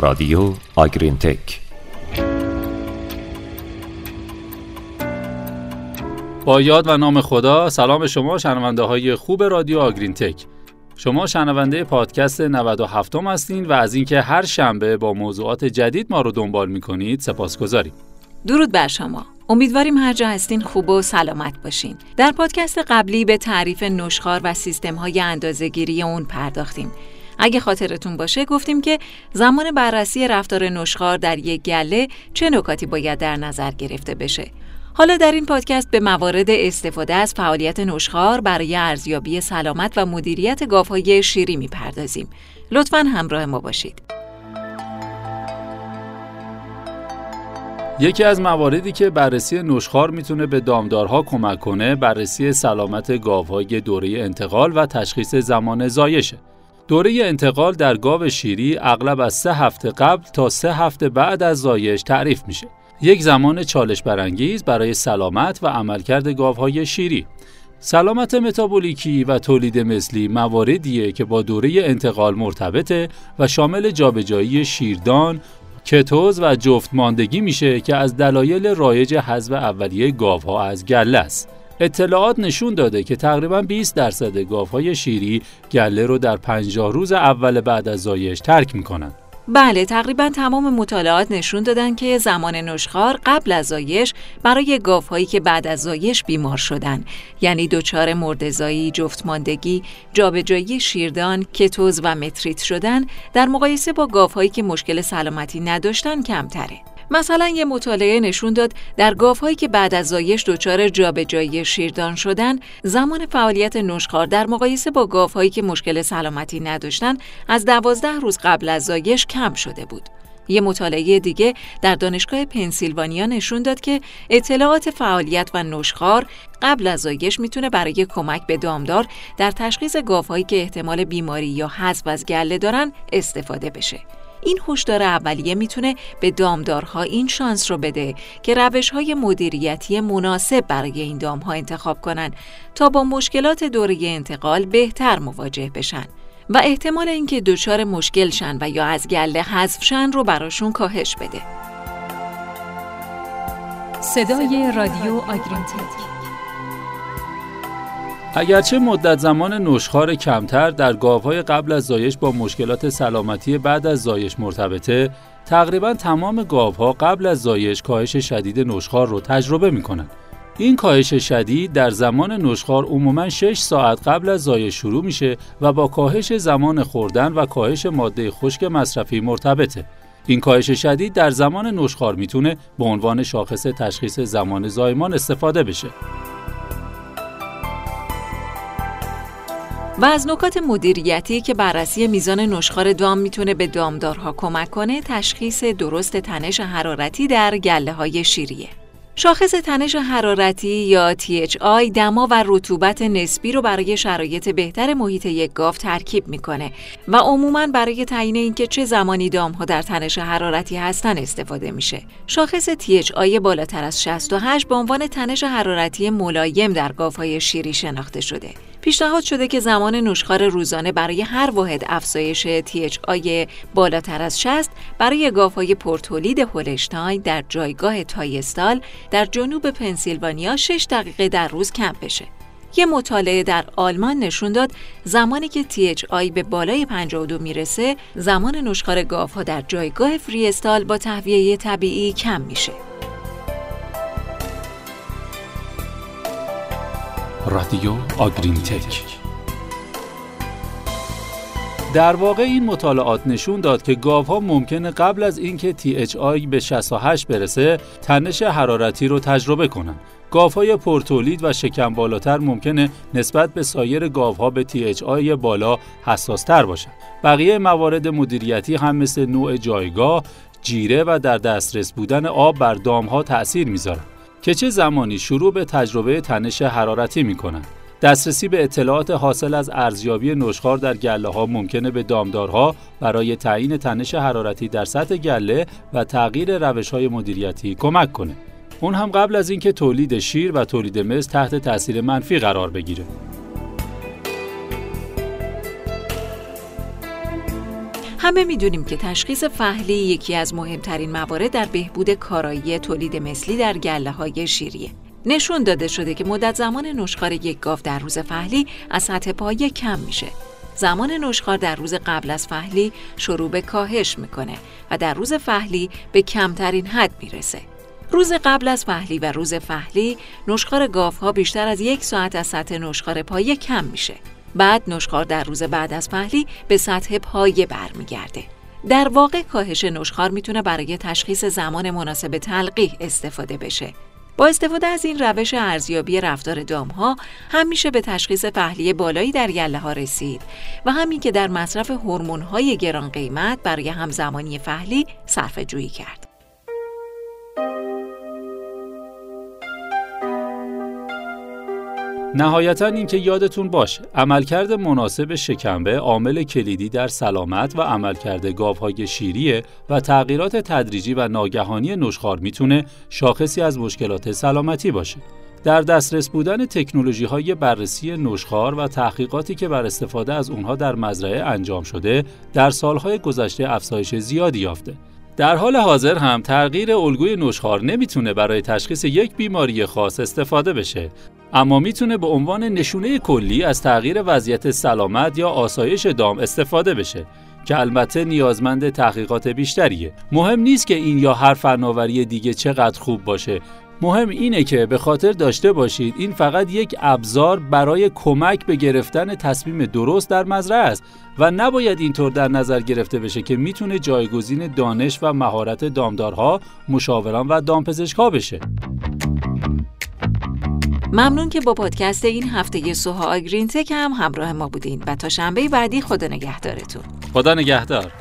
رادیو آگرین تک. با یاد و نام خدا سلام شما شنونده های خوب رادیو آگرین تک. شما شنونده پادکست 97 هستین و از اینکه هر شنبه با موضوعات جدید ما رو دنبال می‌کنید سپاسگزاریم. درود بر شما. امیدواریم هر جا هستین خوب و سلامت باشین. در پادکست قبلی به تعریف نشخار و سیستم های اندازه گیری اون پرداختیم. اگه خاطرتون باشه گفتیم که زمان بررسی رفتار نشخار در یک گله چه نکاتی باید در نظر گرفته بشه حالا در این پادکست به موارد استفاده از فعالیت نشخار برای ارزیابی سلامت و مدیریت گاوهای شیری می‌پردازیم. لطفا همراه ما باشید. یکی از مواردی که بررسی نشخار می‌تونه به دامدارها کمک کنه بررسی سلامت گاوهای دوره انتقال و تشخیص زمان زایشه. دوره انتقال در گاو شیری اغلب از سه هفته قبل تا سه هفته بعد از زایش تعریف میشه. یک زمان چالش برانگیز برای سلامت و عملکرد گاوهای شیری. سلامت متابولیکی و تولید مثلی مواردیه که با دوره انتقال مرتبطه و شامل جابجایی شیردان، کتوز و جفت ماندگی میشه که از دلایل رایج حذف اولیه گاوها از گله است. اطلاعات نشون داده که تقریبا 20 درصد گاوهای شیری گله رو در 50 روز اول بعد از زایش ترک می‌کنن. بله تقریبا تمام مطالعات نشون دادن که زمان نشخار قبل از زایش برای گاوهایی که بعد از زایش بیمار شدن یعنی دچار مردزایی، جفتماندگی، جابجایی شیردان، کتوز و متریت شدن در مقایسه با گاوهایی که مشکل سلامتی نداشتن کمتره. مثلا یه مطالعه نشون داد در گاوهایی که بعد از زایش دچار جابجایی شیردان شدن زمان فعالیت نشخار در مقایسه با گاوهایی که مشکل سلامتی نداشتن از دوازده روز قبل از زایش کم شده بود یه مطالعه دیگه در دانشگاه پنسیلوانیا نشون داد که اطلاعات فعالیت و نشخار قبل از زایش می‌تونه برای کمک به دامدار در تشخیص گاوهایی که احتمال بیماری یا حذف از گله دارن استفاده بشه. این هشدار اولیه می‌تونه به دامدارها این شانس رو بده که روش های مدیریتی مناسب برای این دامها انتخاب کنن تا با مشکلات دوره انتقال بهتر مواجه بشن و احتمال اینکه دچار مشکل شن و یا از گله حذف شن رو براشون کاهش بده. صدای رادیو آگرینتک اگرچه مدت زمان نشخار کمتر در گاوهای قبل از زایش با مشکلات سلامتی بعد از زایش مرتبطه تقریبا تمام گاوها قبل از زایش کاهش شدید نشخار رو تجربه می کنند. این کاهش شدید در زمان نشخار عموما 6 ساعت قبل از زایش شروع میشه و با کاهش زمان خوردن و کاهش ماده خشک مصرفی مرتبطه. این کاهش شدید در زمان نشخار می‌تونه به عنوان شاخص تشخیص زمان زایمان استفاده بشه. و از نکات مدیریتی که بررسی میزان نشخار دام می‌تونه به دامدارها کمک کنه تشخیص درست تنش حرارتی در گله های شیریه. شاخص تنش حرارتی یا THI دما و رطوبت نسبی رو برای شرایط بهتر محیط یک گاو ترکیب می‌کنه و عموما برای تعیین اینکه چه زمانی دام ها در تنش حرارتی هستن استفاده میشه. شاخص THI بالاتر از 68 به عنوان تنش حرارتی ملایم در های شیری شناخته شده. پیشنهاد شده که زمان نشخار روزانه برای هر واحد افزایش THI بالاتر از 60 برای گاوهای پرتولید هولشتاین در جایگاه تایستال در جنوب پنسیلوانیا 6 دقیقه در روز کم بشه. یه مطالعه در آلمان نشون داد زمانی که THI به بالای 52 می‌رسه زمان نشخار گاوها در جایگاه فریستال با تهویه طبیعی کم میشه. رادیو آگرین تک در واقع این مطالعات نشون داد که گاوها ممکنه قبل از اینکه THI به 68 برسه تنش حرارتی رو تجربه کنن. گاوهای پرتولید و شکم بالاتر ممکنه نسبت به سایر گاوها به THI بالا حساس تر باشن. بقیه موارد مدیریتی هم مثل نوع جایگاه، جیره و در دسترس بودن آب بر دامها تأثیر می‌ذارن. که چه زمانی شروع به تجربه تنش حرارتی می کنند. دسترسی به اطلاعات حاصل از ارزیابی نشخار در گله ها ممکنه به دامدارها برای تعیین تنش حرارتی در سطح گله و تغییر روش های مدیریتی کمک کنه. اون هم قبل از اینکه تولید شیر و تولید مز تحت تاثیر منفی قرار بگیره. همه می‌دونیم که تشخیص فهلی یکی از مهمترین موارد در بهبود کارایی تولید مثلی در گله های شیریه. نشون داده شده که مدت زمان نشخار یک گاو در روز فهلی از سطح پایه کم میشه. زمان نشخار در روز قبل از فهلی شروع به کاهش می‌کنه و در روز فهلی به کمترین حد می‌رسه. روز قبل از فهلی و روز فهلی نشخار ها بیشتر از یک ساعت از سطح نشخار پایه کم میشه. بعد نشخار در روز بعد از پهلی به سطح پایه برمیگرده. در واقع کاهش نشخار می‌تونه برای تشخیص زمان مناسب تلقیح استفاده بشه. با استفاده از این روش ارزیابی رفتار دام ها هم میشه به تشخیص پهلی بالایی در گله ها رسید و همین که در مصرف هورمون های گران قیمت برای همزمانی فهلی صرف جویی کرد. نهایتا اینکه یادتون باشه عملکرد مناسب شکمبه عامل کلیدی در سلامت و عملکرد گاوهای شیریه و تغییرات تدریجی و ناگهانی نشخار می‌تونه شاخصی از مشکلات سلامتی باشه. در دسترس بودن تکنولوژی های بررسی نشخار و تحقیقاتی که بر استفاده از اونها در مزرعه انجام شده در سالهای گذشته افزایش زیادی یافته. در حال حاضر هم تغییر الگوی نشخار نمی‌تونه برای تشخیص یک بیماری خاص استفاده بشه اما می‌تونه به عنوان نشونه کلی از تغییر وضعیت سلامت یا آسایش دام استفاده بشه که البته نیازمند تحقیقات بیشتریه مهم نیست که این یا هر فناوری دیگه چقدر خوب باشه مهم اینه که به خاطر داشته باشید این فقط یک ابزار برای کمک به گرفتن تصمیم درست در مزرعه است و نباید اینطور در نظر گرفته بشه که می‌تونه جایگزین دانش و مهارت دامدارها، مشاوران و دامپزشکها بشه. ممنون که با پادکست این هفته سوها آگرین تک هم همراه ما بودین و تا شنبه بعدی خدا نگهدارتون. خدا نگهدار.